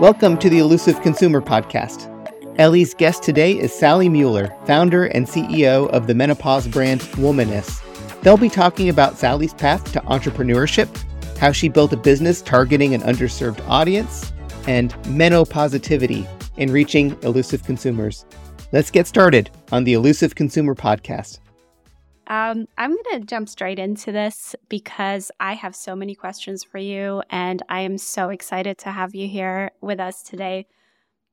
Welcome to the Elusive Consumer Podcast. Ellie's guest today is Sally Mueller, founder and CEO of the menopause brand Womaness. They'll be talking about Sally's path to entrepreneurship, how she built a business targeting an underserved audience, and menopositivity in reaching elusive consumers. Let's get started on the Elusive Consumer Podcast. Um, I'm going to jump straight into this because I have so many questions for you, and I am so excited to have you here with us today,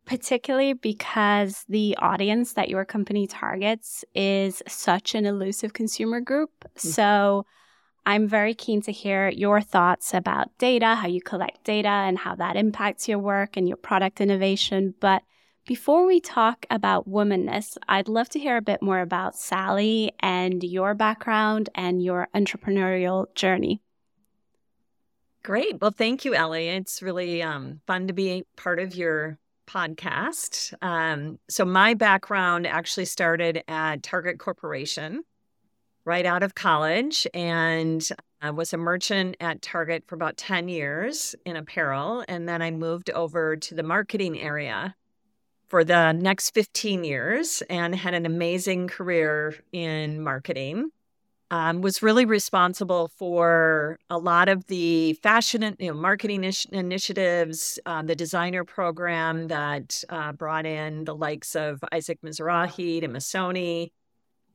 particularly because the audience that your company targets is such an elusive consumer group. Mm-hmm. So I'm very keen to hear your thoughts about data, how you collect data, and how that impacts your work and your product innovation. But before we talk about Womaness, I'd love to hear a bit more about Sally and your background and your entrepreneurial journey. Great. Well, thank you, Ellie. It's really um, fun to be part of your podcast. Um, so, my background actually started at Target Corporation right out of college and I was a merchant at Target for about 10 years in apparel. And then I moved over to the marketing area for the next 15 years and had an amazing career in marketing. Um, was really responsible for a lot of the fashion and you know, marketing initiatives, uh, the designer program that uh, brought in the likes of Isaac Mizrahi to Missoni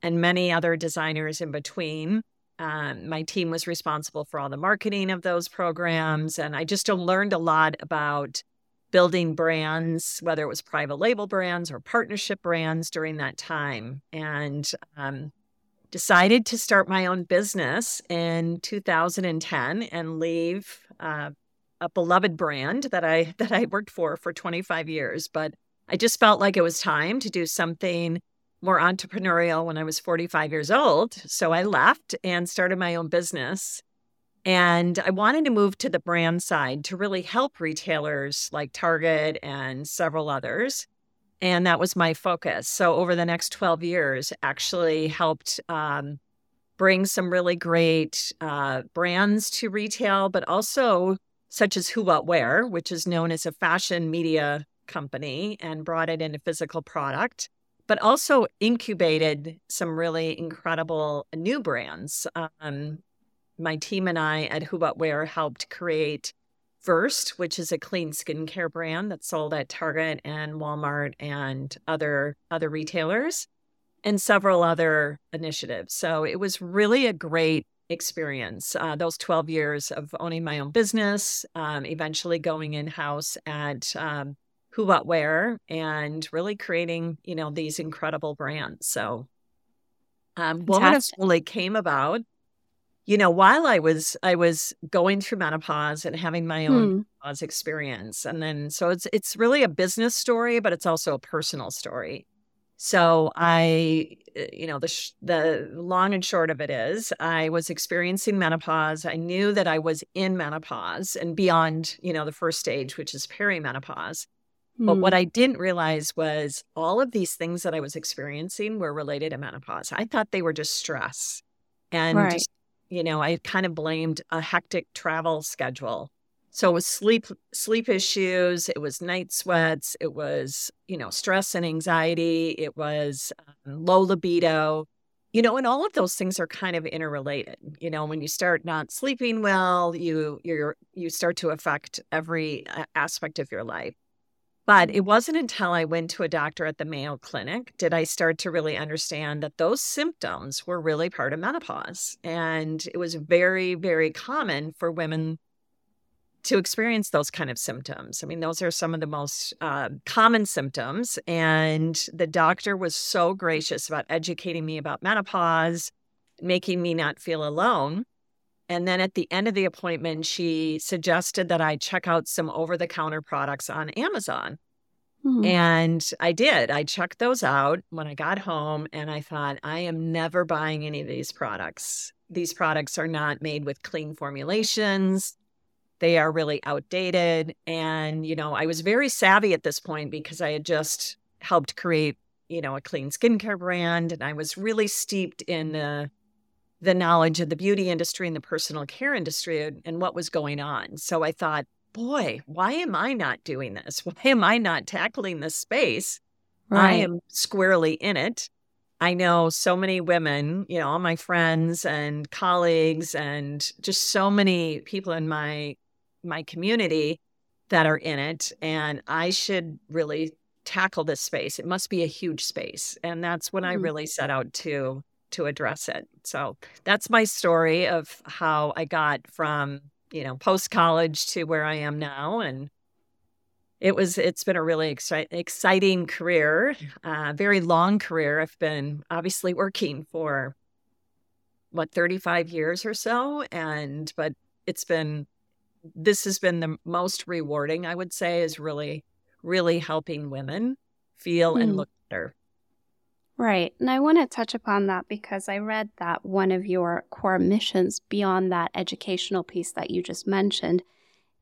and many other designers in between. Um, my team was responsible for all the marketing of those programs. And I just learned a lot about building brands, whether it was private label brands or partnership brands during that time. And um, decided to start my own business in 2010 and leave uh, a beloved brand that I that I worked for for 25 years. But I just felt like it was time to do something more entrepreneurial when I was 45 years old. So I left and started my own business. And I wanted to move to the brand side to really help retailers like Target and several others. And that was my focus. So over the next 12 years, actually helped um, bring some really great uh, brands to retail, but also such as Who What Wear, which is known as a fashion media company, and brought it into physical product but also incubated some really incredible new brands. Um, my team and I at Who What Wear helped create Versed, which is a clean skincare brand that's sold at Target and Walmart and other other retailers, and several other initiatives. So it was really a great experience. Uh, those 12 years of owning my own business, um, eventually going in house at um, Who What Wear, and really creating you know these incredible brands. So um, Woman of Fully came about you know, while I was I was going through menopause and having my own hmm. menopause experience, and then so it's it's really a business story, but it's also a personal story. So I, eh, you know, the sh- the long and short of it is, I was experiencing menopause. I knew that I was in menopause and beyond, you know, the first stage, which is perimenopause. Hmm. But what I didn't realize was all of these things that I was experiencing were related to menopause. I thought they were just stress and right. You know, I kind of blamed a hectic travel schedule. So it was sleep sleep issues, it was night sweats, it was, you know, stress and anxiety, it was um, low libido. You know, and all of those things are kind of interrelated. You know, when you start not sleeping well, you you you start to affect every aspect of your life. But it wasn't until I went to a doctor at the Mayo Clinic did I start to really understand that those symptoms were really part of menopause. And it was very, very common for women to experience those kind of symptoms. I mean, those are some of the most uh, common symptoms. And the doctor was so gracious about educating me about menopause, making me not feel alone. And then at the end of the appointment, she suggested that I check out some over the counter products on Amazon. Mm-hmm. And I did. I checked those out when I got home and I thought, I am never buying any of these products. These products are not made with clean formulations. They are really outdated. And, you know, I was very savvy at this point because I had just helped create, you know, a clean skincare brand and I was really steeped in the the knowledge of the beauty industry and the personal care industry and what was going on. So I thought, boy, why am I not doing this? Why am I not tackling this space? Right. I am squarely in it. I know so many women, you know, all my friends and colleagues and just so many people in my my community that are in it and I should really tackle this space. It must be a huge space. And that's when I Mhm. really set out to to address it. So that's my story of how I got from, you know, post college to where I am now. And it was, it's been a really exci- exciting career, uh, very long career. I've been obviously working for what, 35 years or so. And, but it's been, this has been the most rewarding, I would say, is really, really helping women feel and Mm. look better. Right. And I want to touch upon that because I read that one of your core missions beyond that educational piece that you just mentioned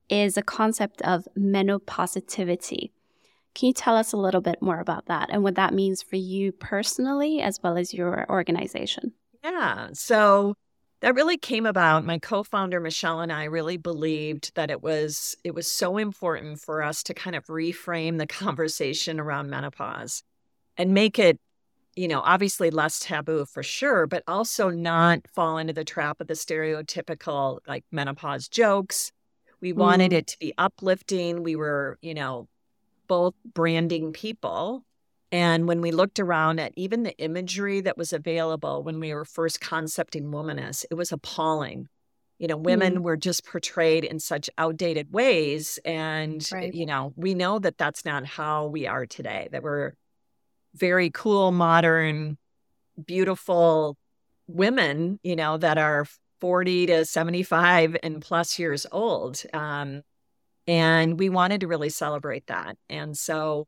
is a concept of menopositivity. Can you tell us a little bit more about that and what that means for you personally as well as your organization? Yeah. So that really came about. My co-founder Michelle and I really believed that it was it was so important for us to kind of reframe the conversation around menopause and make it, you know, obviously less taboo for sure, but also not fall into the trap of the stereotypical like menopause jokes. We wanted Mm. it to be uplifting. We were, you know, both branding people and when we looked around at even the imagery that was available when we were first concepting womaness, it was appalling. You know, women were just portrayed in such outdated ways. And, Right. you know, we know that that's not how we are today, that we're very cool, modern, beautiful women, you know, that are 40 to 75 and plus years old. Um, and we wanted to really celebrate that. And so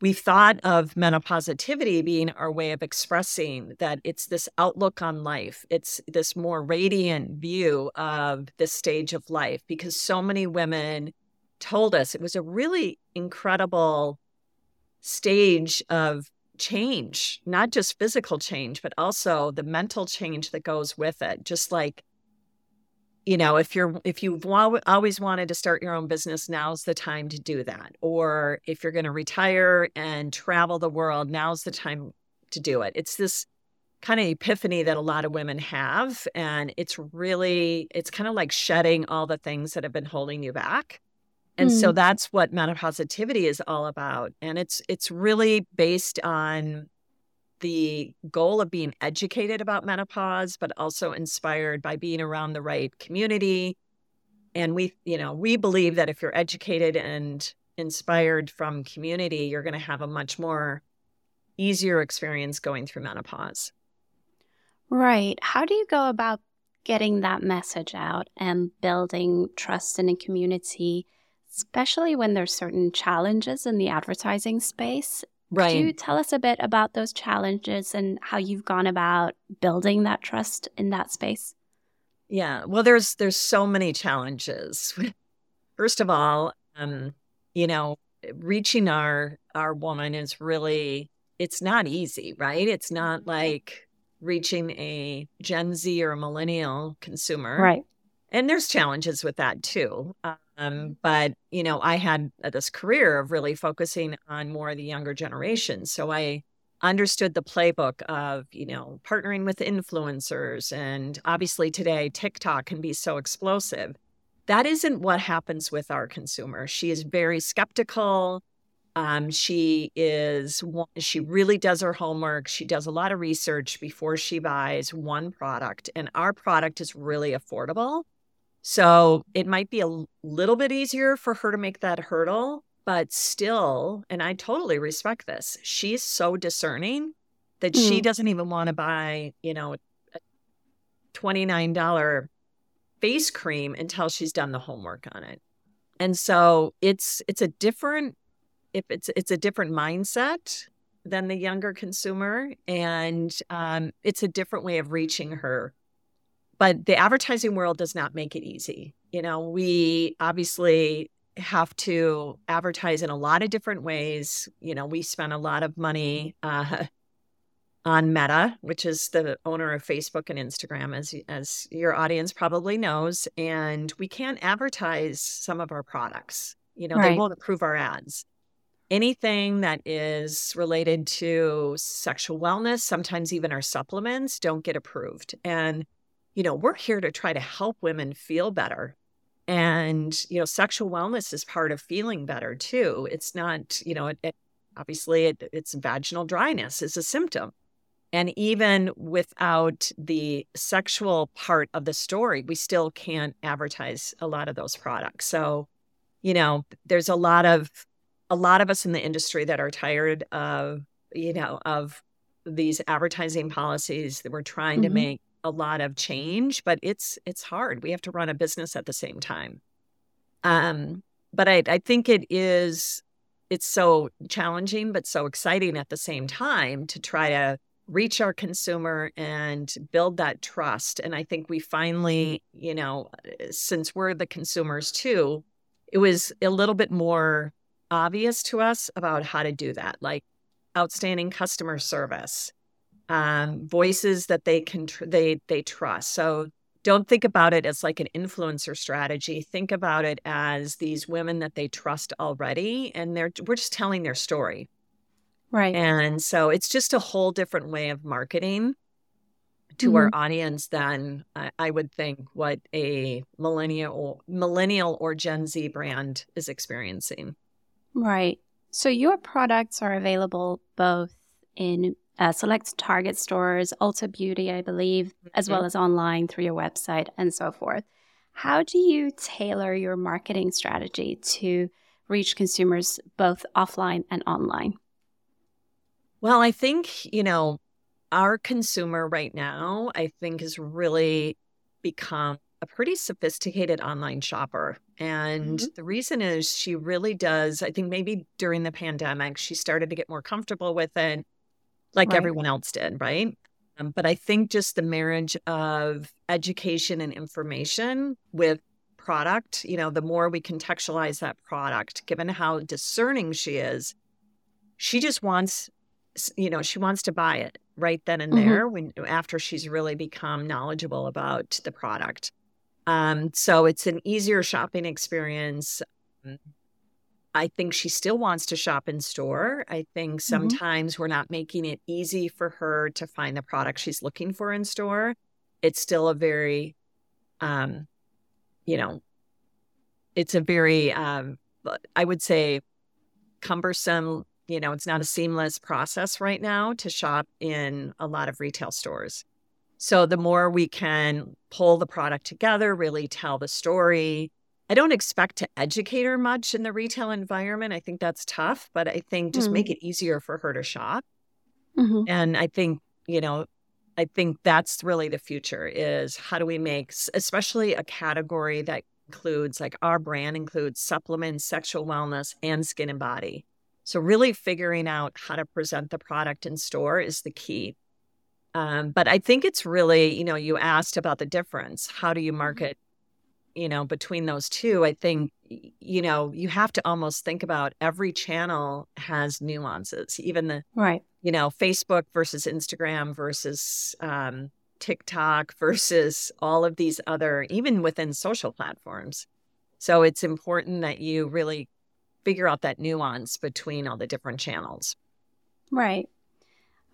we thought of menopositivity being our way of expressing that it's this outlook on life. It's this more radiant view of this stage of life because so many women told us it was a really incredible stage of change, not just physical change, but also the mental change that goes with it. Just like you know if you're if you've always wanted to start your own business now's the time to do that. Or if you're going to retire and travel the world now's the time to do it. It's this kind of epiphany that a lot of women have and it's really it's kind of like shedding all the things that have been holding you back and so hmm. that's what menopositivity is all about and it's it's really based on the goal of being educated about menopause, but also inspired by being around the right community. And we, you know, we believe that if you're educated and inspired from community, you're going to have a much more easier experience going through menopause. Right. How do you go about getting that message out and building trust in a community, especially when there's certain challenges in the advertising space? Right. Could you tell us a bit about those challenges and how you've gone about building that trust in that space? Yeah. Well, there's there's so many challenges. First of all, um, you know, reaching our our woman is really it's not easy, right? It's not like reaching a Gen Z or a millennial consumer. Right. And there's challenges with that too. Um, but you know, I had uh, this career of really focusing on more of the younger generation. So I understood the playbook of, you know, partnering with influencers. And obviously today, TikTok can be so explosive. That isn't what happens with our consumer. She is very skeptical. Um, she is, she really does her homework. She does a lot of research before she buys one product. And our product is really affordable. So it might be a little bit easier for her to make that hurdle, but still, and I totally respect this, she's so discerning that mm. she doesn't even want to buy, you know, a $29 face cream until she's done the homework on it. And so it's it's a different if it's it's a different mindset than the younger consumer and um, it's a different way of reaching her but the advertising world does not make it easy. You know, we obviously have to advertise in a lot of different ways. You know, we spend a lot of money uh, on Meta, which is the owner of Facebook and Instagram, as as your audience probably knows, and we can't advertise some of our products. You know, right. they won't approve our ads. Anything that is related to sexual wellness, sometimes even our supplements, don't get approved. And you know, we're here to try to help women feel better. And, you know, sexual wellness is part of feeling better too. It's not, you know, it, it obviously it, it's vaginal dryness is a symptom. And even without the sexual part of the story, we still can't advertise a lot of those products. So, you know, there's a lot of a lot of us in the industry that are tired of, you know, of these advertising policies that we're trying mm-hmm. to make a lot of change, but it's it's hard. We have to run a business at the same time. Um, but I, I think it is it's so challenging but so exciting at the same time to try to reach our consumer and build that trust and i think we finally you know since we're the consumers too it was a little bit more obvious to us about how to do that like outstanding customer service um, voices that they can tr- they they trust. So don't think about it as like an influencer strategy. Think about it as these women that they trust already and they're we're just telling their story. Right. And so it's just a whole different way of marketing to mm-hmm. our audience than I, I would think what a millennial millennial or gen z brand is experiencing. Right. So your products are available both in uh, select Target stores, Ulta Beauty, I believe, mm-hmm. as well as online through your website and so forth. How do you tailor your marketing strategy to reach consumers both offline and online? Well, I think, you know, our consumer right now, I think, has really become a pretty sophisticated online shopper. And mm-hmm. the reason is she really does, I think maybe during the pandemic, she started to get more comfortable with it like right. everyone else did, right? Um, but I think just the marriage of education and information with product, you know, the more we contextualize that product, given how discerning she is, she just wants, you know, she wants to buy it right then and mm-hmm. there when after she's really become knowledgeable about the product. Um, so it's an easier shopping experience. I think she still wants to shop in store. I think mm-hmm. sometimes mm-hmm. we're not making it easy for her to find the product she's looking for in store. It's still a very, um, you know, it's a very, um, I would say, cumbersome. You know, it's not a seamless process right now to shop in a lot of retail stores. So the more we can pull the product together, really tell the story, I don't expect to educate her much in the retail environment. I think that's tough, but I think just mm-hmm. make it easier for her to shop. Mm-hmm. And I think, you know, I think that's really the future is how do we make especially a category that includes like our brand includes supplements, sexual wellness and skin and body. So really figuring out how to present the product in store is the key. Um, but I think it's really, you know, you asked about the difference. How do you mm-hmm. market you know, between those two, I think, you know, you have to almost think about every channel has nuances, even the, right, you know, Facebook versus Instagram versus um, TikTok versus all of these other, even within social platforms. So it's important that you really figure out that nuance between all the different channels. Right.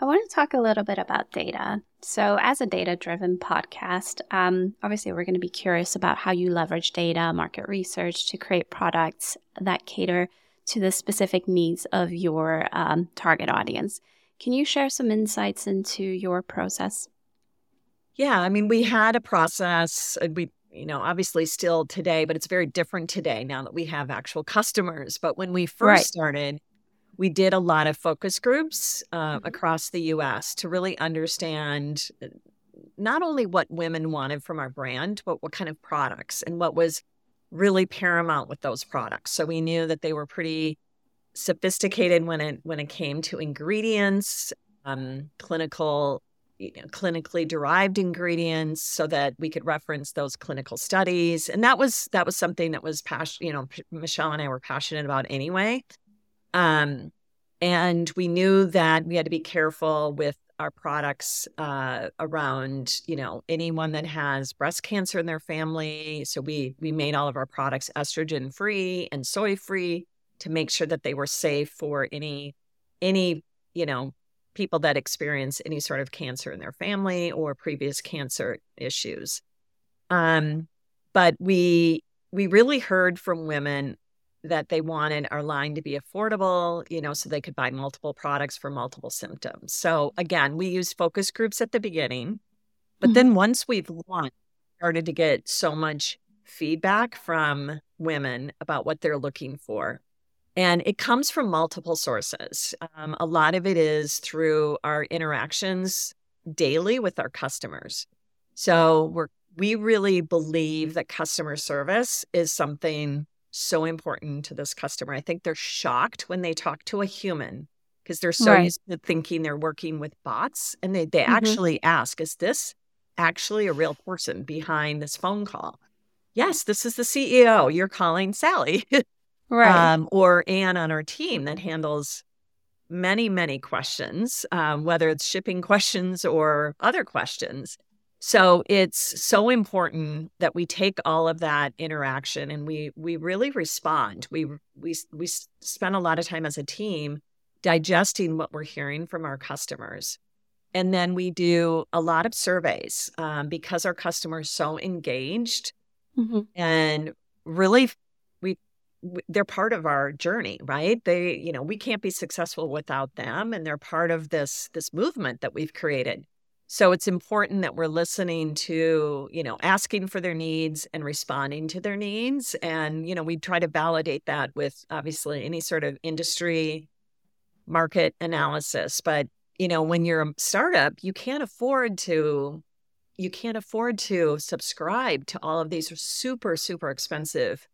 I want to talk a little bit about data. So, as a data driven podcast, um, obviously, we're going to be curious about how you leverage data, market research to create products that cater to the specific needs of your um, target audience. Can you share some insights into your process? Yeah, I mean, we had a process. Uh, we, you know, obviously still today, but it's very different today now that we have actual customers. But when we first right. started, we did a lot of focus groups uh, mm-hmm. across the US to really understand uh, not only what women wanted from our brand, but what kind of products and what was really paramount with those products. So we knew that they were pretty sophisticated when it when it came to ingredients, um, clinical, you know, clinically derived ingredients, so that we could reference those clinical studies. And that was that was something that was passion. You know, Michelle and I were passionate about anyway. Um, and we knew that we had to be careful with our products uh, around you know anyone that has breast cancer in their family. So we we made all of our products estrogen free and soy free to make sure that they were safe for any any you know people that experience any sort of cancer in their family or previous cancer issues. Um but we we really heard from women that they wanted our line to be affordable, you know, so they could buy multiple products for multiple symptoms. So again, we used focus groups at the beginning, but mm-hmm. then once we've launched, started to get so much feedback from women about what they're looking for. And it comes from multiple sources. Um, a lot of it is through our interactions daily with our customers. So we're we really believe that customer service is something so important to this customer. I think they're shocked when they talk to a human because they're so right. used to thinking they're working with bots. And they, they mm-hmm. actually ask, is this actually a real person behind this phone call? Yes, this is the CEO. You're calling Sally. right. Um, or Anne on our team that handles many, many questions, um, whether it's shipping questions or other questions. So it's so important that we take all of that interaction and we we really respond. We we we spend a lot of time as a team digesting what we're hearing from our customers. And then we do a lot of surveys um, because our customers are so engaged mm-hmm. and really we they're part of our journey right they you know we can't be successful without them and they're part of this this movement that we've created so it's important that we're listening to, you know, asking for their needs and responding to their needs. And, you know, we try to validate that with obviously any sort of industry market analysis. But, you know, when you're a startup, you can't afford to you can't afford to subscribe to all of these super super expensive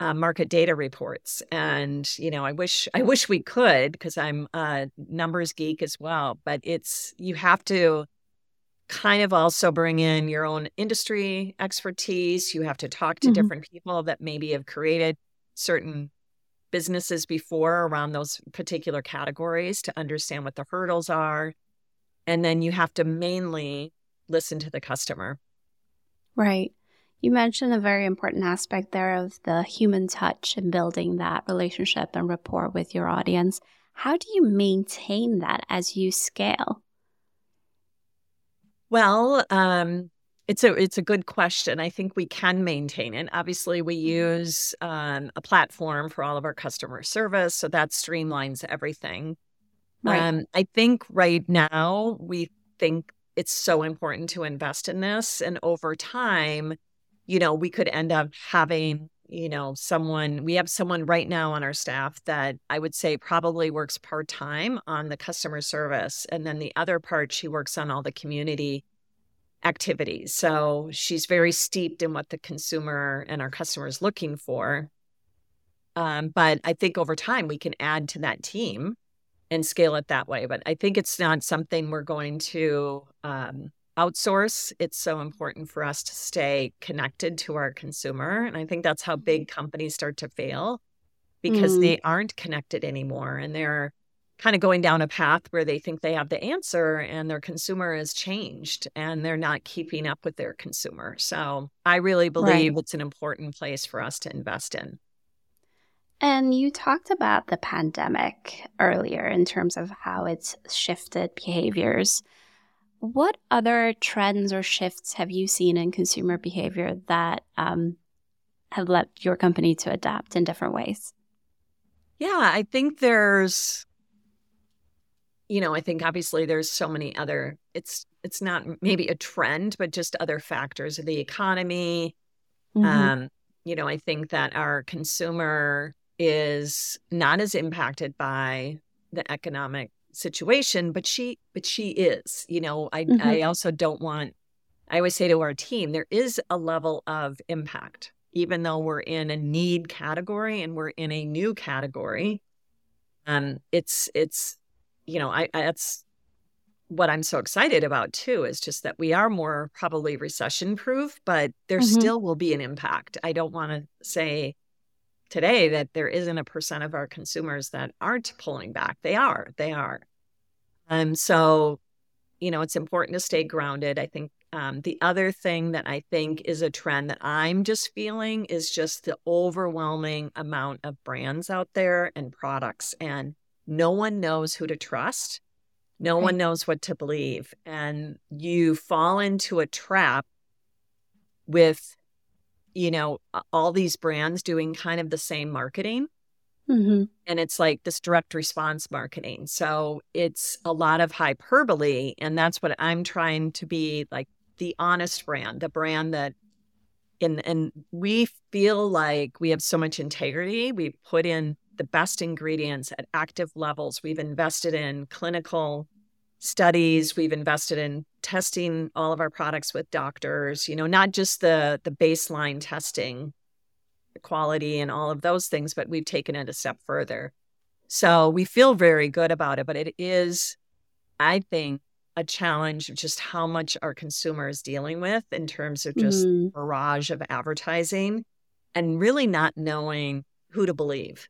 uh, market data reports and you know i wish i wish we could because i'm a numbers geek as well but it's you have to kind of also bring in your own industry expertise. You have to talk to mm-hmm. different people that maybe have created certain businesses before around those particular categories to understand what the hurdles are. And then you have to mainly listen to the customer. Right. You mentioned a very important aspect there of the human touch and building that relationship and rapport with your audience. How do you maintain that as you scale? Well, um, it's a it's a good question. I think we can maintain it. Obviously, we mm-hmm. use um, a platform for all of our customer service, so that streamlines everything. Right. Um, I think right now we think it's so important to invest in this, and over time, you know, we could end up having you know, someone, we have someone right now on our staff that I would say probably works part time on the customer service. And then the other part, she works on all the community activities. So she's very steeped in what the consumer and our customer is looking for. Um, but I think over time we can add to that team and scale it that way. But I think it's not something we're going to um, outsource, it's so important for us to stay connected to our consumer. And I think that's how big mm-hmm. companies start to fail because mm. they aren't connected anymore and they're kind of going down a path where they think they have the answer and their consumer has changed and they're not keeping up with their consumer. So I really believe right. it's an important place for us to invest in. And you talked about the pandemic earlier in terms of how it's shifted behaviors. What other trends or shifts have you seen in consumer behavior that um, have led your company to adapt in different ways? Yeah, I think there's, you know, I think obviously there's so many other. It's it's not maybe a trend, but just other factors of the economy. Mm-hmm. Um, you know, I think that our consumer is not as impacted by the economic situation but she but she is you know i mm-hmm. i also don't want i always say to our team there is a level of impact even though we're in a need category and we're in a new category um it's it's you know i, I that's what i'm so excited about too is just that we are more probably recession proof but there mm-hmm. still will be an impact i don't want to say today that there isn't a percent of our consumers that aren't pulling back. They are, they are. Um, so you know, it's important to stay grounded. I think um, the other thing that I think is a trend that I'm just feeling is just the overwhelming amount of brands out there and products, and no one knows who to trust. No right. one knows what to believe. And you fall into a trap with, you know, all these brands doing kind of the same marketing. Mm-hmm. And it's like this direct response marketing. So it's a lot of hyperbole. And that's what I'm trying to be like the honest brand, the brand that and and we feel like we have so much integrity. We put in the best ingredients at active levels. We've invested in clinical studies. We've invested in testing all of our products with doctors, you know, not just the the baseline testing the quality and all of those things, but we've taken it a step further. So we feel very good about it, but it is, I think, a challenge of just how much our consumer is dealing with in terms of just mm-hmm. barrage of advertising and really not knowing who to believe.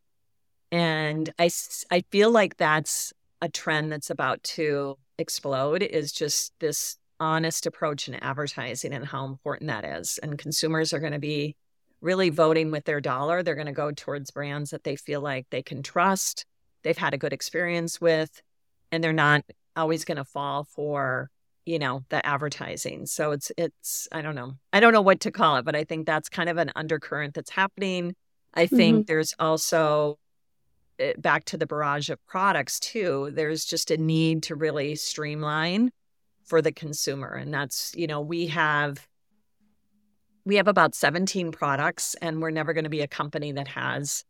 And I, I feel like that's a trend that's about to explode is just this honest approach in advertising and how important that is. And consumers are going to be really voting with their dollar. They're going to go towards brands that they feel like they can trust, they've had a good experience with, and they're not always going to fall for you know the advertising so it's it's i don't know i don't know what to call it but i think that's kind of an undercurrent that's happening i think mm-hmm. there's also Eh, back to the barrage of products too there's just a need to really streamline for the consumer and that's you know we have we have about 17 products and we're never going to be a company that has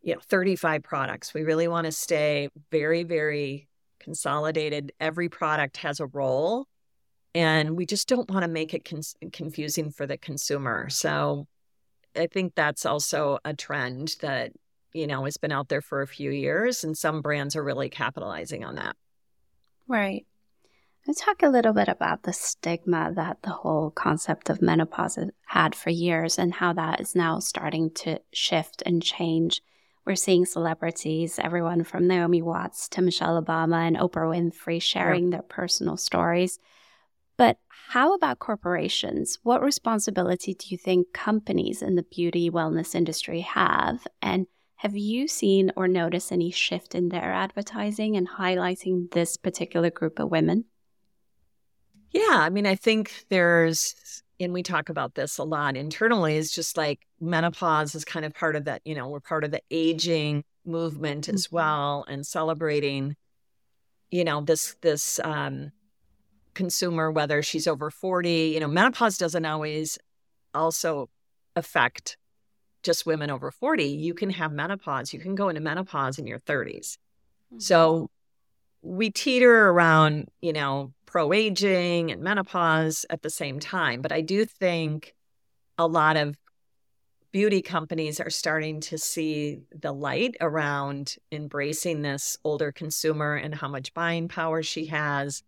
you know 35 products. We really want to stay very very consolidated. Every product has a role and we just don't want to make it con- confusing for the consumer. So i think that's also a trend that you know has been out there for a few years and some brands are really capitalizing on that right Let's talk a little bit about the stigma that the whole concept of menopause had for years and how that is now starting to shift and change. We're seeing celebrities, everyone from Naomi Watts to Michelle Obama and Oprah Winfrey, sharing yeah. their personal stories. But how about corporations? What responsibility do you think companies in the beauty wellness industry have? And have you seen or noticed any shift in their advertising and highlighting this particular group of women? Yeah, I mean, I think there's, and we talk about this a lot internally, is just like menopause is kind of part of that, you know, we're part of the aging movement mm-hmm. as well and celebrating, you know, this, this, um, consumer, whether she's over 40, you know, menopause doesn't always also affect just women over 40. You can have menopause, you can go into menopause in your 30s. Mm-hmm. So we teeter around, you know, pro aging and menopause at the same time. But I do think a lot of beauty companies are starting to see the light around embracing this older consumer and how much buying power she has.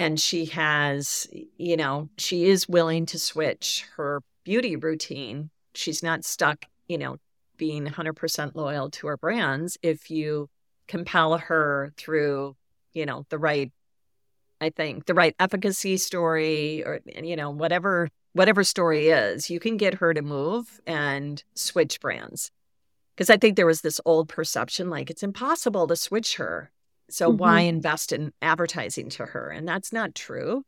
And she has, you know, she is willing to switch her beauty routine. She's not stuck, you know, being 100% loyal to her brands if you compel her through, you know, the right I think the right efficacy story or you know whatever whatever story is, you can get her to move and switch brands. Because I think there was this old perception like it's impossible to switch her. So mm-hmm. why invest in advertising to her? And that's not true.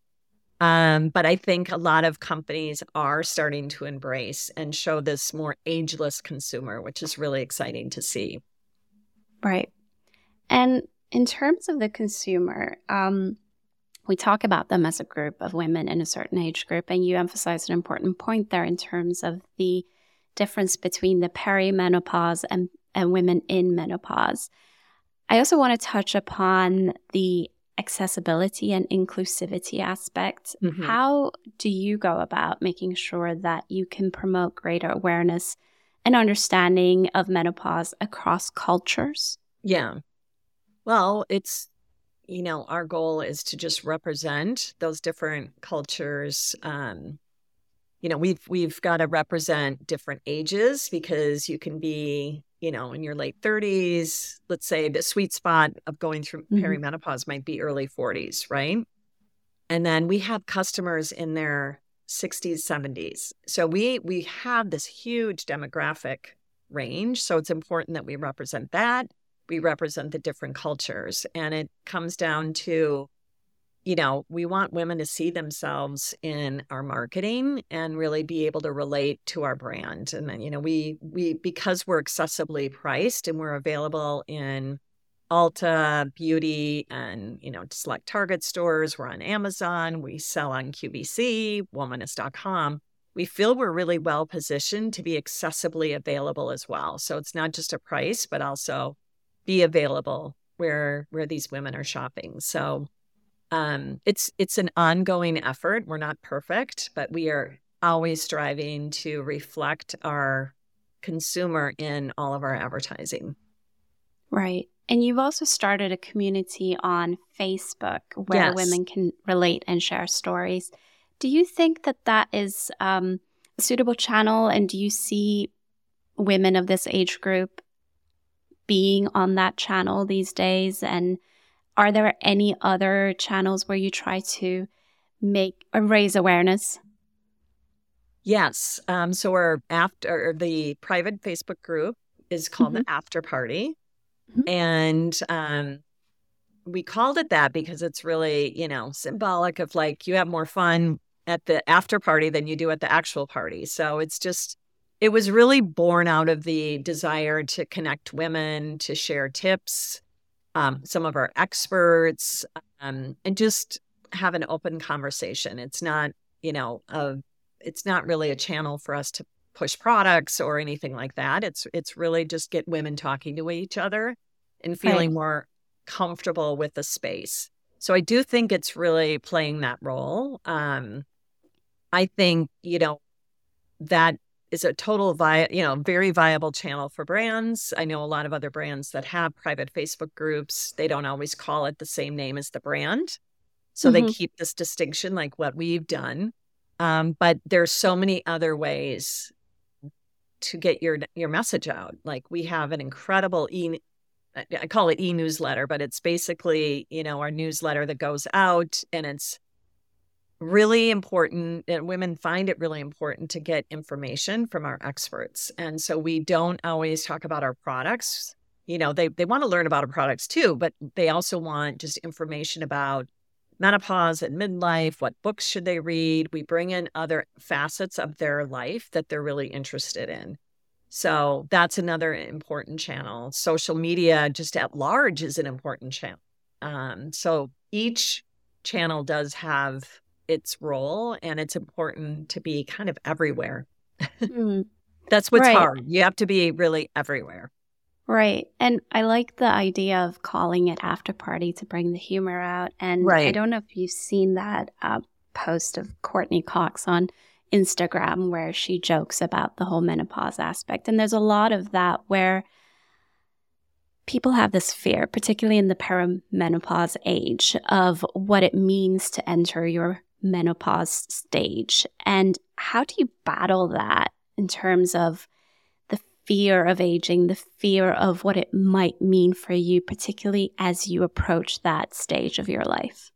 Um, but I think a lot of companies are starting to embrace and show this more ageless consumer, which is really exciting to see. Right. And in terms of the consumer, um, we talk about them as a group of women in a certain age group, and you emphasize an important point there in terms of the difference between the perimenopause and, and women in menopause. I also want to touch upon the accessibility and inclusivity aspect. Mm-hmm. How do you go about making sure that you can promote greater awareness and understanding of menopause across cultures? Yeah. Well, it's you know, our goal is to just represent those different cultures. Um, you know, we've we've got to represent different ages because you can be, you know, in your late 30s. Let's say the sweet spot of going through mm-hmm. perimenopause might be early 40s, right? And then we have customers in their 60s, 70s. So we we have this huge demographic range. So it's important that we represent that. We represent the different cultures. And it comes down to you know, we want women to see themselves in our marketing and really be able to relate to our brand. And then, you know, we we because we're accessibly priced and we're available in Ulta, Beauty, and you know, select Target stores. We're on Amazon. We sell on QVC, Womaness.com. We feel we're really well positioned to be accessibly available as well. So it's not just a price, but also be available where where these women are shopping. So um, it's it's an ongoing effort. We're not perfect, but we are always striving to reflect our consumer in all of our advertising. Right. And you've also started a community on Facebook where Yes. women can relate and share stories. Do you think that that is um, a suitable channel? And do you see women of this age group being on that channel these days? And are there any other channels where you try to make or raise awareness? Yes. Um, so our after the private Facebook group is called the After Party, Mhm. and um, we called it that because it's really you know symbolic of like you have more fun at the after party than you do at the actual party. So it's just it was really born out of the desire to connect women, to share tips, um, some of our experts, um, and just have an open conversation. It's not you know a it's not really a channel for us to push products or anything like that. It's it's really just get women talking to each other and feeling more comfortable with the space. So I do think it's really playing that role. Um, I think you know that is a total vi- you know very viable channel for brands. I know a lot of other brands that have private Facebook groups. They don't always call it the same name as the brand, so they Mhm. keep this distinction, like what we've done. Um, but there's so many other ways to get your your message out. Like we have an incredible e i call it e-newsletter, but it's basically, you know, our newsletter that goes out and it's really important and women find it really important to get information from our experts. And so we don't always talk about our products. You know, they they want to learn about our products too, but they also want just information about menopause and midlife, what books should they read? We bring in other facets of their life that they're really interested in. So that's another important channel. Social media, just at large, is an important channel. Um, so each channel does have its role, and it's important to be kind of everywhere. Mm. That's what's Right. hard. You have to be really everywhere. Right. And I like the idea of calling it after party to bring the humor out. And I don't know if you've seen that uh, post of Courteney Cox on Instagram where she jokes about the whole menopause aspect. And there's a lot of that where people have this fear, particularly in the perimenopause age, of what it means to enter your menopause stage. And how do you battle that in terms of the fear of aging, the fear of what it might mean for you, particularly as you approach that stage of your life?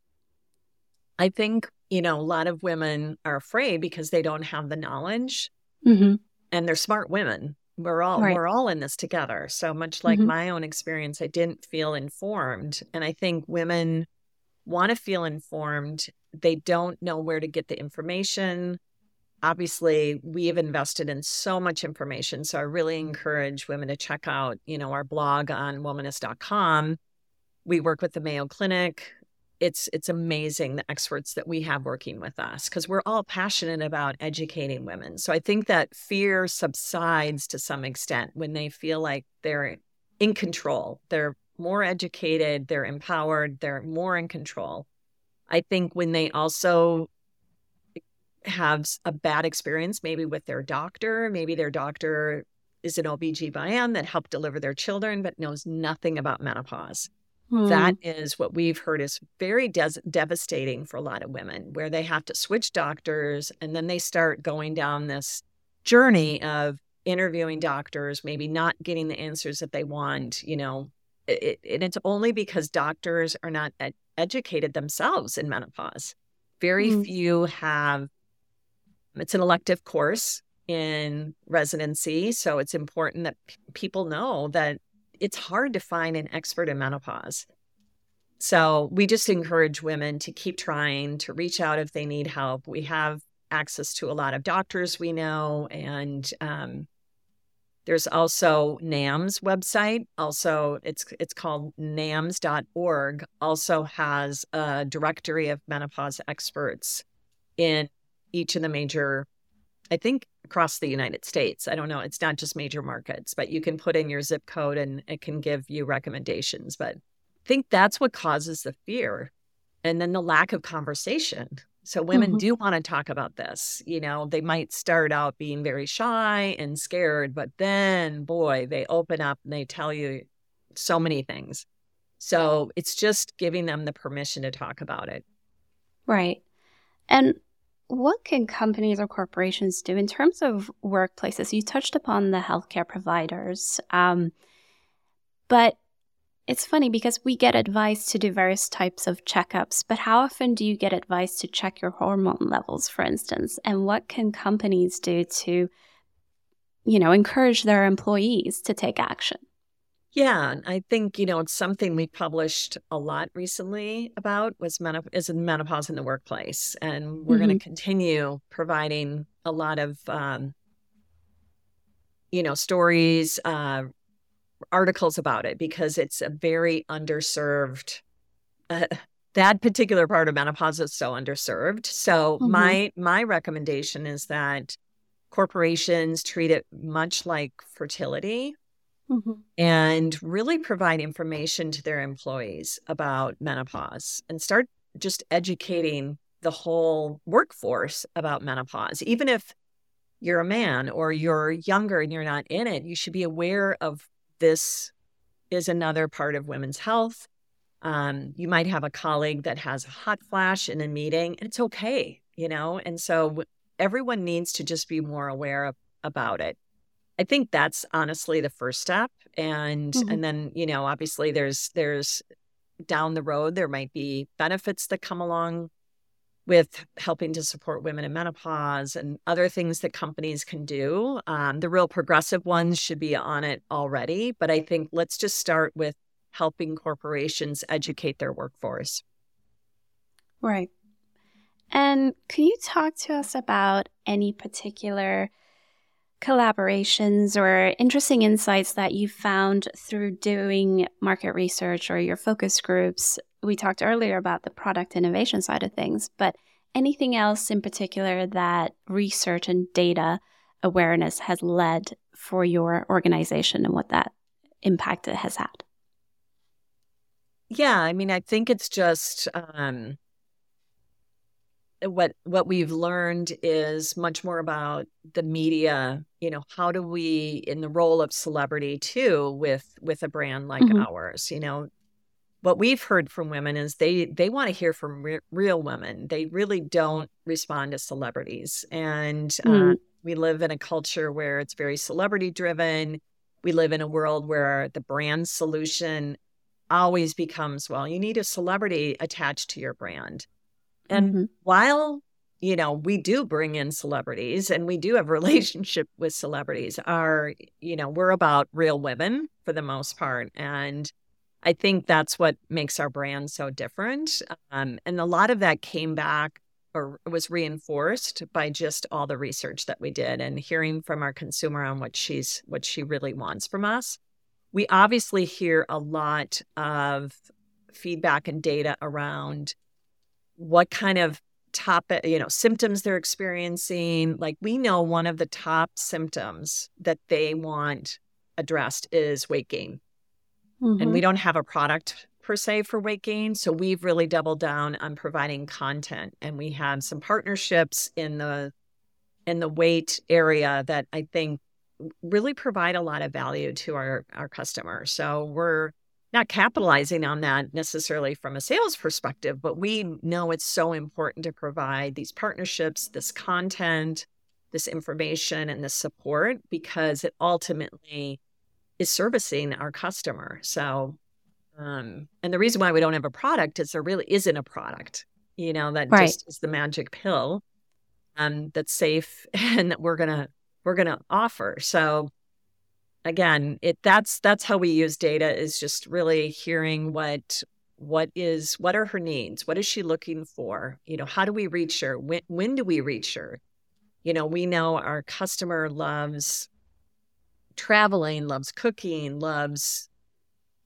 I think, you know, a lot of women are afraid because they don't have the knowledge Mm-hmm. and they're smart women. We're all Right. we're all in this together. So much like Mhm. my own experience, I didn't feel informed. And I think women want to feel informed. They don't know where to get the information. Obviously, we have invested in so much information. So I really encourage women to check out, you know, our blog on womaness.com. We work with the Mayo Clinic. It's it's amazing the experts that we have working with us because we're all passionate about educating women. So I think that fear subsides to some extent when they feel like they're in control. They're more educated, they're empowered, they're more in control. I think when they also have a bad experience, maybe with their doctor, maybe their doctor is an OBGYN that helped deliver their children but knows nothing about menopause. Hmm. That is what we've heard is very des- devastating for a lot of women, where they have to switch doctors and then they start going down this journey of interviewing doctors, maybe not getting the answers that they want. You know, it, and it's only because doctors are not ed- educated themselves in menopause. Very mm. few have, it's an elective course in residency. So it's important that p- people know that it's hard to find an expert in menopause. So we just encourage women to keep trying, to reach out if they need help. We have access to a lot of doctors we know, and um, there's also NAMS website. Also, it's it's called NAMS.org. Also has a directory of menopause experts in each of the major, I think across the United States. I don't know. It's not just major markets, but you can put in your zip code and it can give you recommendations. But I think that's what causes the fear and then the lack of conversation. So women mm-hmm. do want to talk about this. You know, they might start out being very shy and scared, but then boy, they open up and they tell you so many things. So it's just giving them the permission to talk about it. Right. And what can companies or corporations do in terms of workplaces? You touched upon the healthcare providers, um, but it's funny because we get advice to do various types of checkups, but how often do you get advice to check your hormone levels, for instance? And what can companies do to, you know, encourage their employees to take action? Yeah, I think you know it's something we published a lot recently about was menop- is menopause in the workplace, and we're mm-hmm. going to continue providing a lot of um, you know stories, uh, articles about it because it's a very underserved. Uh, that particular part of menopause is so underserved. So mm-hmm. my my recommendation is that corporations treat it much like fertility mm-hmm. and really provide information to their employees about menopause and start just educating the whole workforce about menopause. Even if you're a man or you're younger and you're not in it, you should be aware of this is another part of women's health. Um, you might have a colleague that has a hot flash in a meeting, and it's okay, you know? And so everyone needs to just be more aware of, about it. I think that's honestly the first step. And mm-hmm. and then, you know, obviously there's there's down the road there might be benefits that come along with helping to support women in menopause and other things that companies can do. Um, the real progressive ones should be on it already, but I think let's just start with helping corporations educate their workforce. Right. And can you talk to us about any particular collaborations or interesting insights that you found through doing market research or your focus groups we talked earlier about the product innovation side of things, but anything else in particular that research and data awareness has led for your organization and what that impact it has had? Yeah, I mean, I think it's just um, what what we've learned is much more about the media. You know, how do we, in the role of celebrity too, with with a brand like mm-hmm. ours, you know, what we've heard from women is they they want to hear from re- real women. They really don't respond to celebrities, and mm. uh, we live in a culture where it's very celebrity driven. We live in a world where the brand solution always becomes well, you need a celebrity attached to your brand. And mm-hmm. while you know we do bring in celebrities and we do have relationship with celebrities, are you know we're about real women for the most part, and I think that's what makes our brand so different. Um, and a lot of that came back or was reinforced by just all the research that we did and hearing from our consumer on what she's what she really wants from us. We obviously hear a lot of feedback and data around what kind of top you know symptoms they're experiencing like we know one of the top symptoms that they want addressed is weight gain Mm-hmm. And we mm-hmm. don't have a product per se for weight gain. So we've really doubled down on providing content and we have some partnerships in the in the weight area that I think really provide a lot of value to our our customers. So we're not capitalizing on that necessarily from a sales perspective, but we know it's so important to provide these partnerships, this content, this information and this support because it ultimately is servicing our customer. So, um, and the reason why we don't have a product is there really isn't a product. you know, that Right. just is the magic pill um, that's safe and that we're gonna we're gonna offer. So again, it that's that's how we use data is just really hearing what what is what are her needs? What is she looking for? You know, how do we reach her? When when do we reach her? You know, we know our customer loves traveling, loves cooking, loves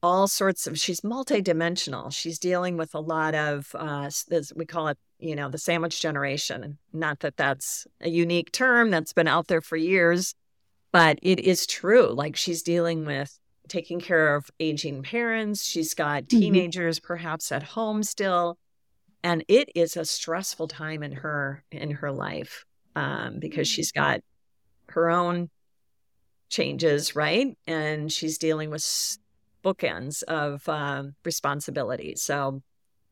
all sorts of she's multidimensional. She's dealing with a lot of uh this, we call it you know the sandwich generation. Not that that's a unique term that's been out there for years but it is true. Like she's dealing with taking care of aging parents. She's got Mhm. teenagers perhaps at home still. And it is a stressful time in her in her life um, because she's got her own changes right and she's dealing with bookends of um, responsibility so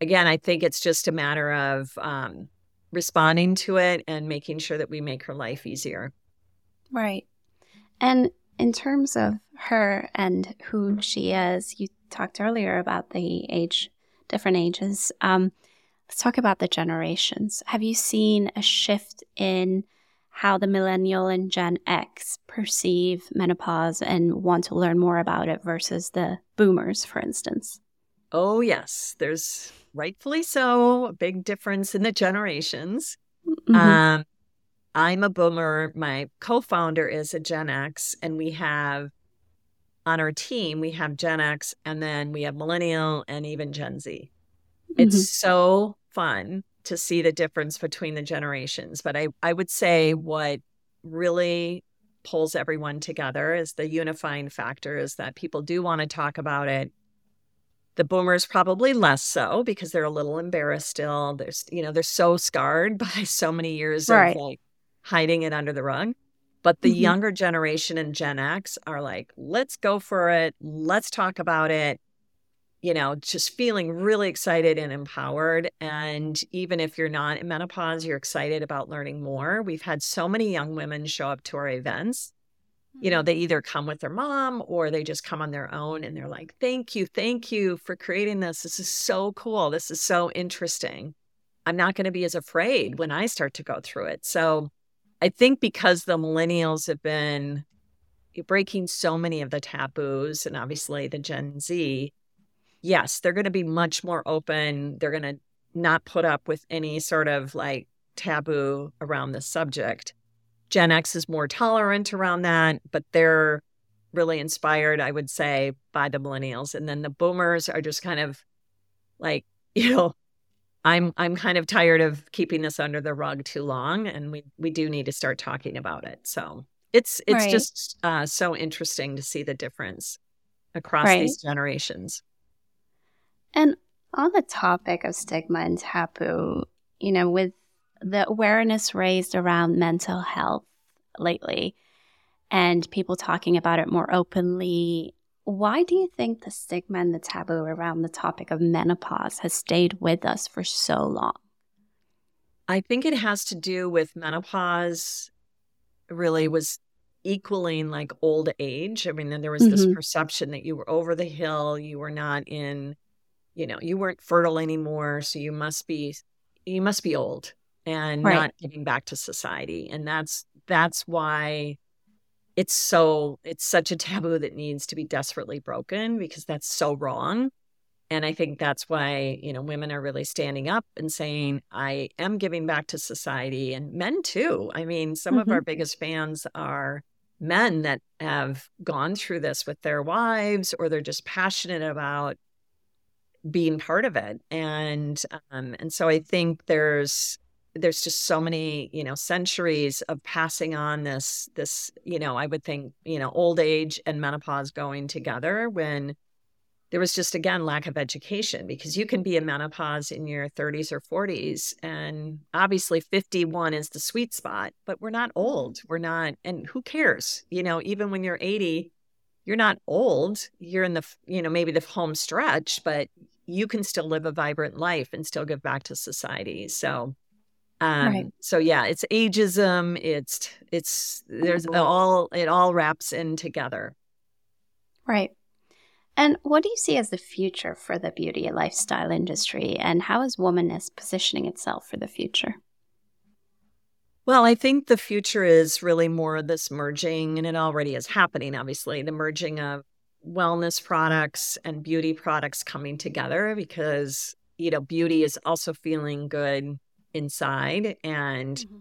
again i think it's just a matter of um, responding to it and making sure that we make her life easier Right. And in terms of her and who she is, you talked earlier about the age, different ages. Um, let's talk about the generations. Have you seen a shift in how the millennial and Gen X perceive menopause and want to learn more about it versus the boomers, for instance? oh yes there's rightfully so a big difference in the generations Mhm. Um, I'm a boomer. My co-founder is a Gen X, and we have on our team we have Gen X, and then we have Millennial and even Gen Z. It's Mhm. so fun to see the difference between the generations. But I, I would say what really pulls everyone together is the unifying factor is that people do want to talk about it. The boomers probably less so because they're a little embarrassed still. There's, you know, they're so scarred by so many years Right. of like hiding it under the rug. But the Mhm. younger generation and Gen X are like, let's go for it. Let's talk about it. You know, just feeling really excited and empowered. And even if you're not in menopause, you're excited about learning more. We've had so many young women show up to our events. You know, mm-hmm. they either come with their mom or they just come on their own and they're like, thank you, thank you for creating this. This is so cool. This is so interesting. I'm not going to be as afraid when I start to go through it. So I think because the millennials have been breaking so many of the taboos and obviously the Gen Z, yes, they're going to be much more open. They're going to not put up with any sort of like taboo around the subject. Gen X is more tolerant around that, but they're really inspired, I would say, by the millennials. And then the boomers are just kind of like, you know, I'm I'm kind of tired of keeping this under the rug too long, and we we do need to start talking about it. So it's it's Right. just uh, so interesting to see the difference across Right. these generations. And on the topic of stigma and taboo, you know, with the awareness raised around mental health lately and people talking about it more openly, why do you think the stigma and the taboo around the topic of menopause has stayed with us for so long? I think it has to do with menopause. Really was equaling like old age. I mean, then there was this Mhm. perception that you were over the hill, you were not in, you know, you weren't fertile anymore, so you must be you must be old and Right. not giving back to society. And that's that's why it's so it's such a taboo that needs to be desperately broken because that's so wrong. And I think that's why, you know, women are really standing up and saying, I am giving back to society and men too. I mean, some of Mhm. our biggest fans are men that have gone through this with their wives or they're just passionate about being part of it. And um, and so I think there's there's just so many, you know, centuries of passing on this this, you know, I would think, you know, old age and menopause going together when there was just again lack of education because you can be in menopause in your 30s or 40s and obviously 51 is the sweet spot but we're not old we're not and who cares you know even when you're 80 you're not old you're in the you know maybe the home stretch but you can still live a vibrant life and still give back to society so um Right. so yeah it's ageism it's it's there's all it all wraps in together Right. And what do you see as the future for the beauty and lifestyle industry? And how is Womaness positioning itself for the future? Well, I think the future is really more of this merging, and it already is happening, obviously, the merging of wellness products and beauty products coming together because, you know, beauty is also feeling good inside and mm-hmm.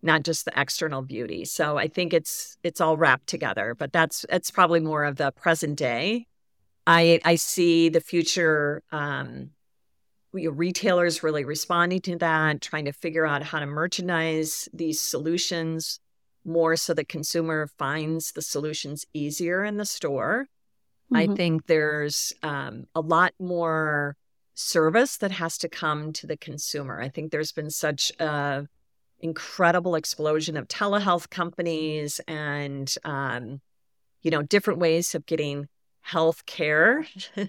not just the external beauty. So I think it's it's all wrapped together, but that's it's probably more of the present day. I I see the future um retailers really responding to that, trying to figure out how to merchandise these solutions more so the consumer finds the solutions easier in the store. Mm-hmm. I think there's um, a lot more service that has to come to the consumer. I think there's been such a incredible explosion of telehealth companies and um, you know different ways of getting health care um,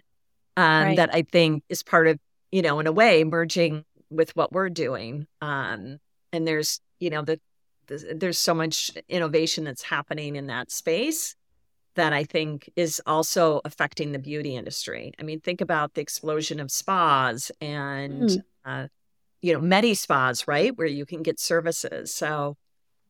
right. that I think is part of you know in a way merging with what we're doing. Um, and there's you know the, the there's so much innovation that's happening in that space that I think is also affecting the beauty industry. I mean, think about the explosion of spas and, mm. uh, you know, medi spas, right? Where you can get services. So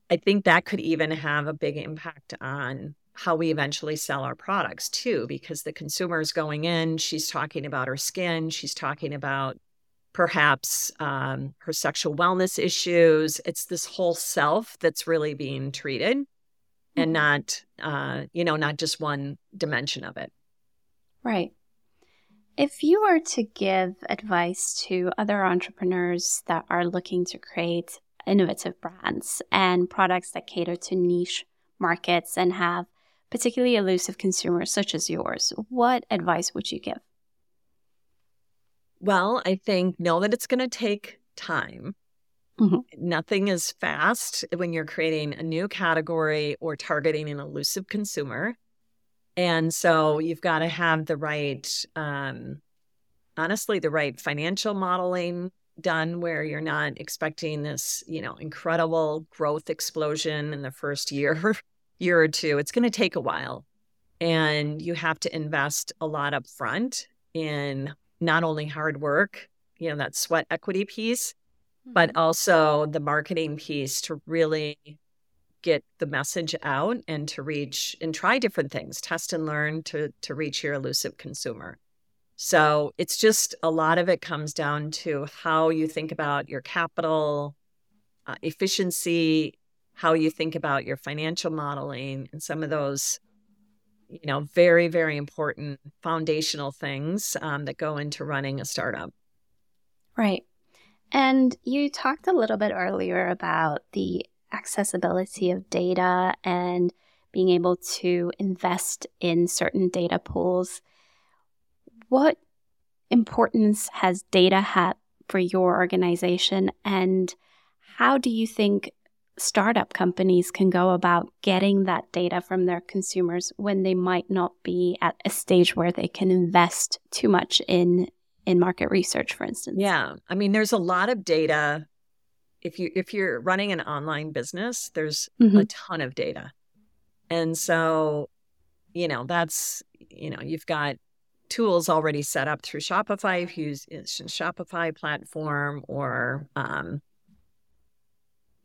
I think that could even have a big impact on how we eventually sell our products too, because the consumer is going in, she's talking about her skin, she's talking about perhaps um, her sexual wellness issues. It's this whole self that's really being treated and mm-hmm. not uh, you know not just one dimension of it right if you were to give advice to other entrepreneurs that are looking to create innovative brands and products that cater to niche markets and have particularly elusive consumers such as yours what advice would you give well i think know that it's going to take time Mm-hmm. Nothing is fast when you're creating a new category or targeting an elusive consumer. And so you've got to have the right, um, honestly, the right financial modeling done where you're not expecting this, you know, incredible growth explosion in the first year, year or two. It's going to take a while. And you have to invest a lot up front in not only hard work, you know, that sweat equity piece, but mm-hmm. also the marketing piece to really get the message out and to reach and try different things, test and learn to to reach your elusive consumer. So it's just a lot of it comes down to how you think about your capital uh, efficiency, how you think about your financial modeling, and some of those, you know, very very important foundational things um, that go into running a startup. Right. And you talked a little bit earlier about the accessibility of data and being able to invest in certain data pools. What importance has data had for your organization, and how do you think startup companies can go about getting that data from their consumers when they might not be at a stage where they can invest too much in in market research for instance. Yeah. I mean there's a lot of data. If you if you're running an online business there's mm-hmm. a ton of data. And so you know that's you know you've got tools already set up through shopify if you use shopify platform or um,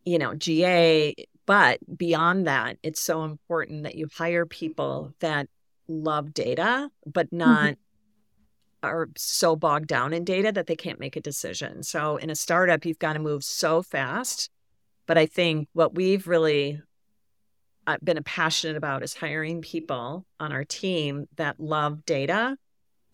you know ga but beyond that it's so important that you hire people that love data but mm-hmm. not mm-hmm are so bogged down in data that they can't make a decision. So in a startup, you've got to move so fast. But I think what we've really uh, been passionate about is hiring people on our team that love data,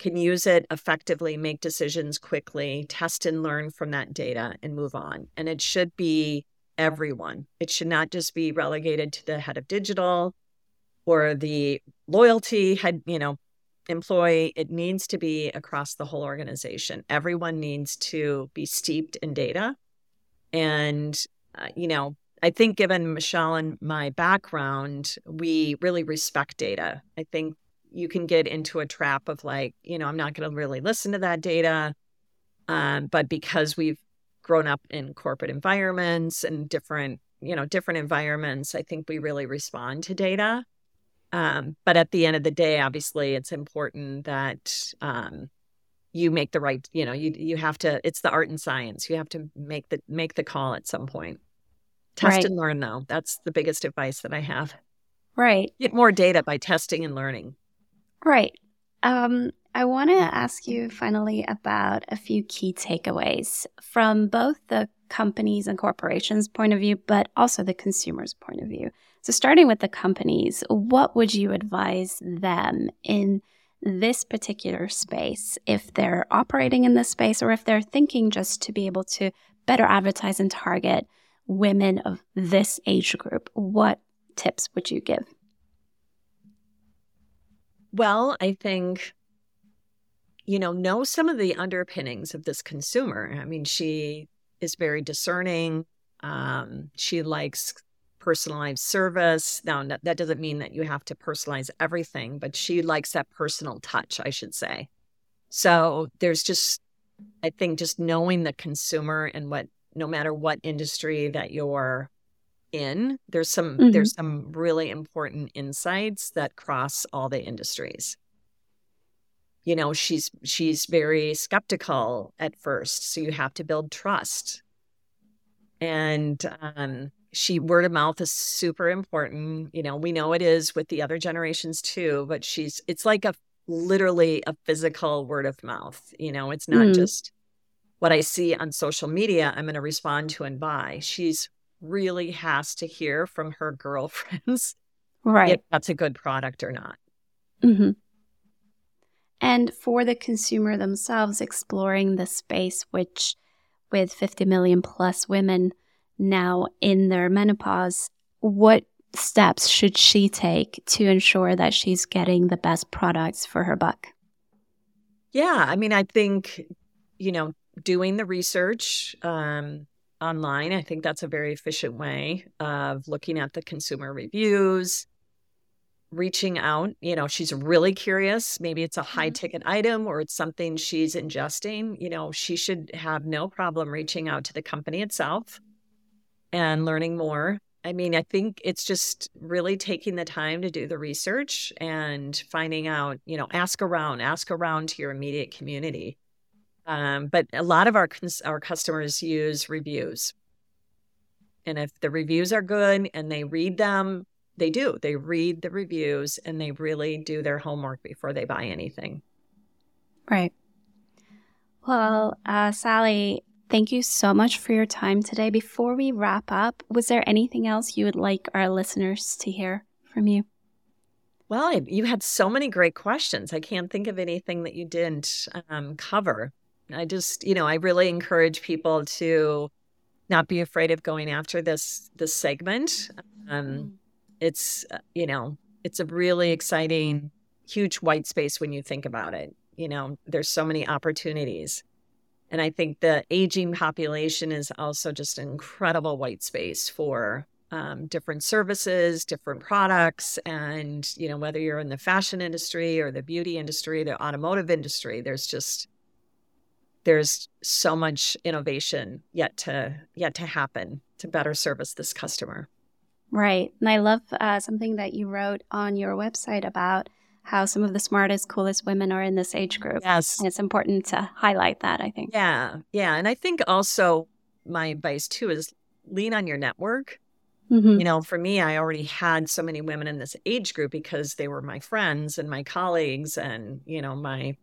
can use it effectively, make decisions quickly, test and learn from that data and move on. And it should be everyone. It should not just be relegated to the head of digital or the loyalty head, you know, employee, it needs to be across the whole organization. Everyone needs to be steeped in data. And, uh, you know, I think given Michelle and my background, we really respect data. I think you can get into a trap of like, you know, I'm not going to really listen to that data. Um, but because we've grown up in corporate environments and different, you know, different environments, I think we really respond to data. Um, but at the end of the day, obviously, it's important that um, you make the right. You know, you you have to. It's the art and science. You have to make the make the call at some point. Test Right. and learn, though. That's the biggest advice that I have. Right. Get more data by testing and learning. Right. Um, I want to ask you finally about a few key takeaways from both the companies and corporations' point of view, but also the consumer's point of view. So, starting with the companies, what would you advise them in this particular space if they're operating in this space or if they're thinking just to be able to better advertise and target women of this age group? What tips would you give? Well, I think, you know, know some of the underpinnings of this consumer. I mean, she is very discerning. Um, she likes personalized service. Now, that doesn't mean that you have to personalize everything, but she likes that personal touch, I should say. So there's just, I think, just knowing the consumer and what, no matter what industry that you're in, there's some Mhm. there's some really important insights that cross all the industries. You know, she's she's very skeptical at first, so you have to build trust. And um, she word of mouth is super important. You know, we know it is with the other generations too, but she's it's like a literally a physical word of mouth. You know, it's not Mm. just what I see on social media, I'm going to respond to and buy. She's really has to hear from her girlfriends Right. if that's a good product or not. hmm And for the consumer themselves, exploring the space, which with 50 million plus women now in their menopause, what steps should she take to ensure that she's getting the best products for her buck? Yeah, I mean, I think you know, doing the research um, online, I think that's a very efficient way of looking at the consumer reviews, reaching out. You know, she's really curious. Maybe it's a high ticket item or it's something she's ingesting. You know, she should have no problem reaching out to the company itself and learning more. I mean, I think it's just really taking the time to do the research and finding out, you know, ask around, ask around to your immediate community. Um, but a lot of our cons- our customers use reviews, and if the reviews are good and they read them, they do. They read the reviews and they really do their homework before they buy anything. Right. Well, uh, Sally, thank you so much for your time today. Before we wrap up, was there anything else you would like our listeners to hear from you? Well, I- you had so many great questions. I can't think of anything that you didn't um, cover. I just, you know, I really encourage people to not be afraid of going after this this segment. Um, it's, uh, you know, it's a really exciting, huge white space when you think about it. You know, there's so many opportunities. And I think the aging population is also just an incredible white space for um, different services, different products. And, you know, whether you're in the fashion industry or the beauty industry, the automotive industry, there's just, there's so much innovation yet to yet to happen to better service this customer. Right. And I love uh, something that you wrote on your website about how some of the smartest, coolest women are in this age group. Yes. And it's important to highlight that, I think. Yeah. Yeah. And I think also my advice too is lean on your network. Mhm. You know, for me, I already had so many women in this age group because they were my friends and my colleagues and, you know, my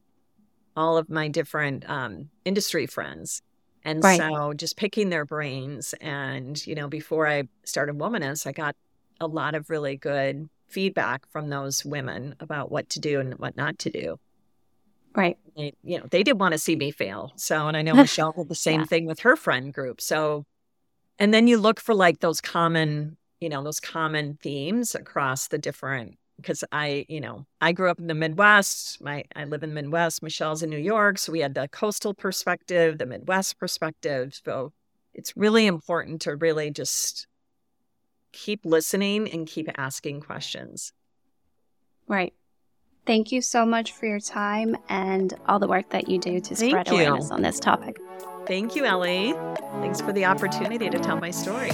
all of my different um, industry friends. And Right. so just picking their brains. And, you know, before I started Womaness, I got a lot of really good feedback from those women about what to do and what not to do. Right. They, you know, they did want to see me fail. So, and I know Michelle did the same Yeah. thing with her friend group. So, and then you look for like those common, you know, those common themes across the different. Because I, you know, I grew up in the Midwest. My I live in the Midwest. Michelle's in New York, so we had the coastal perspective, the Midwest perspective. So it's really important to really just keep listening and keep asking questions. Right. Thank you so much for your time and all the work that you do to Thank spread you. awareness on this topic. Thank you, Ellie. Thanks for the opportunity to tell my story.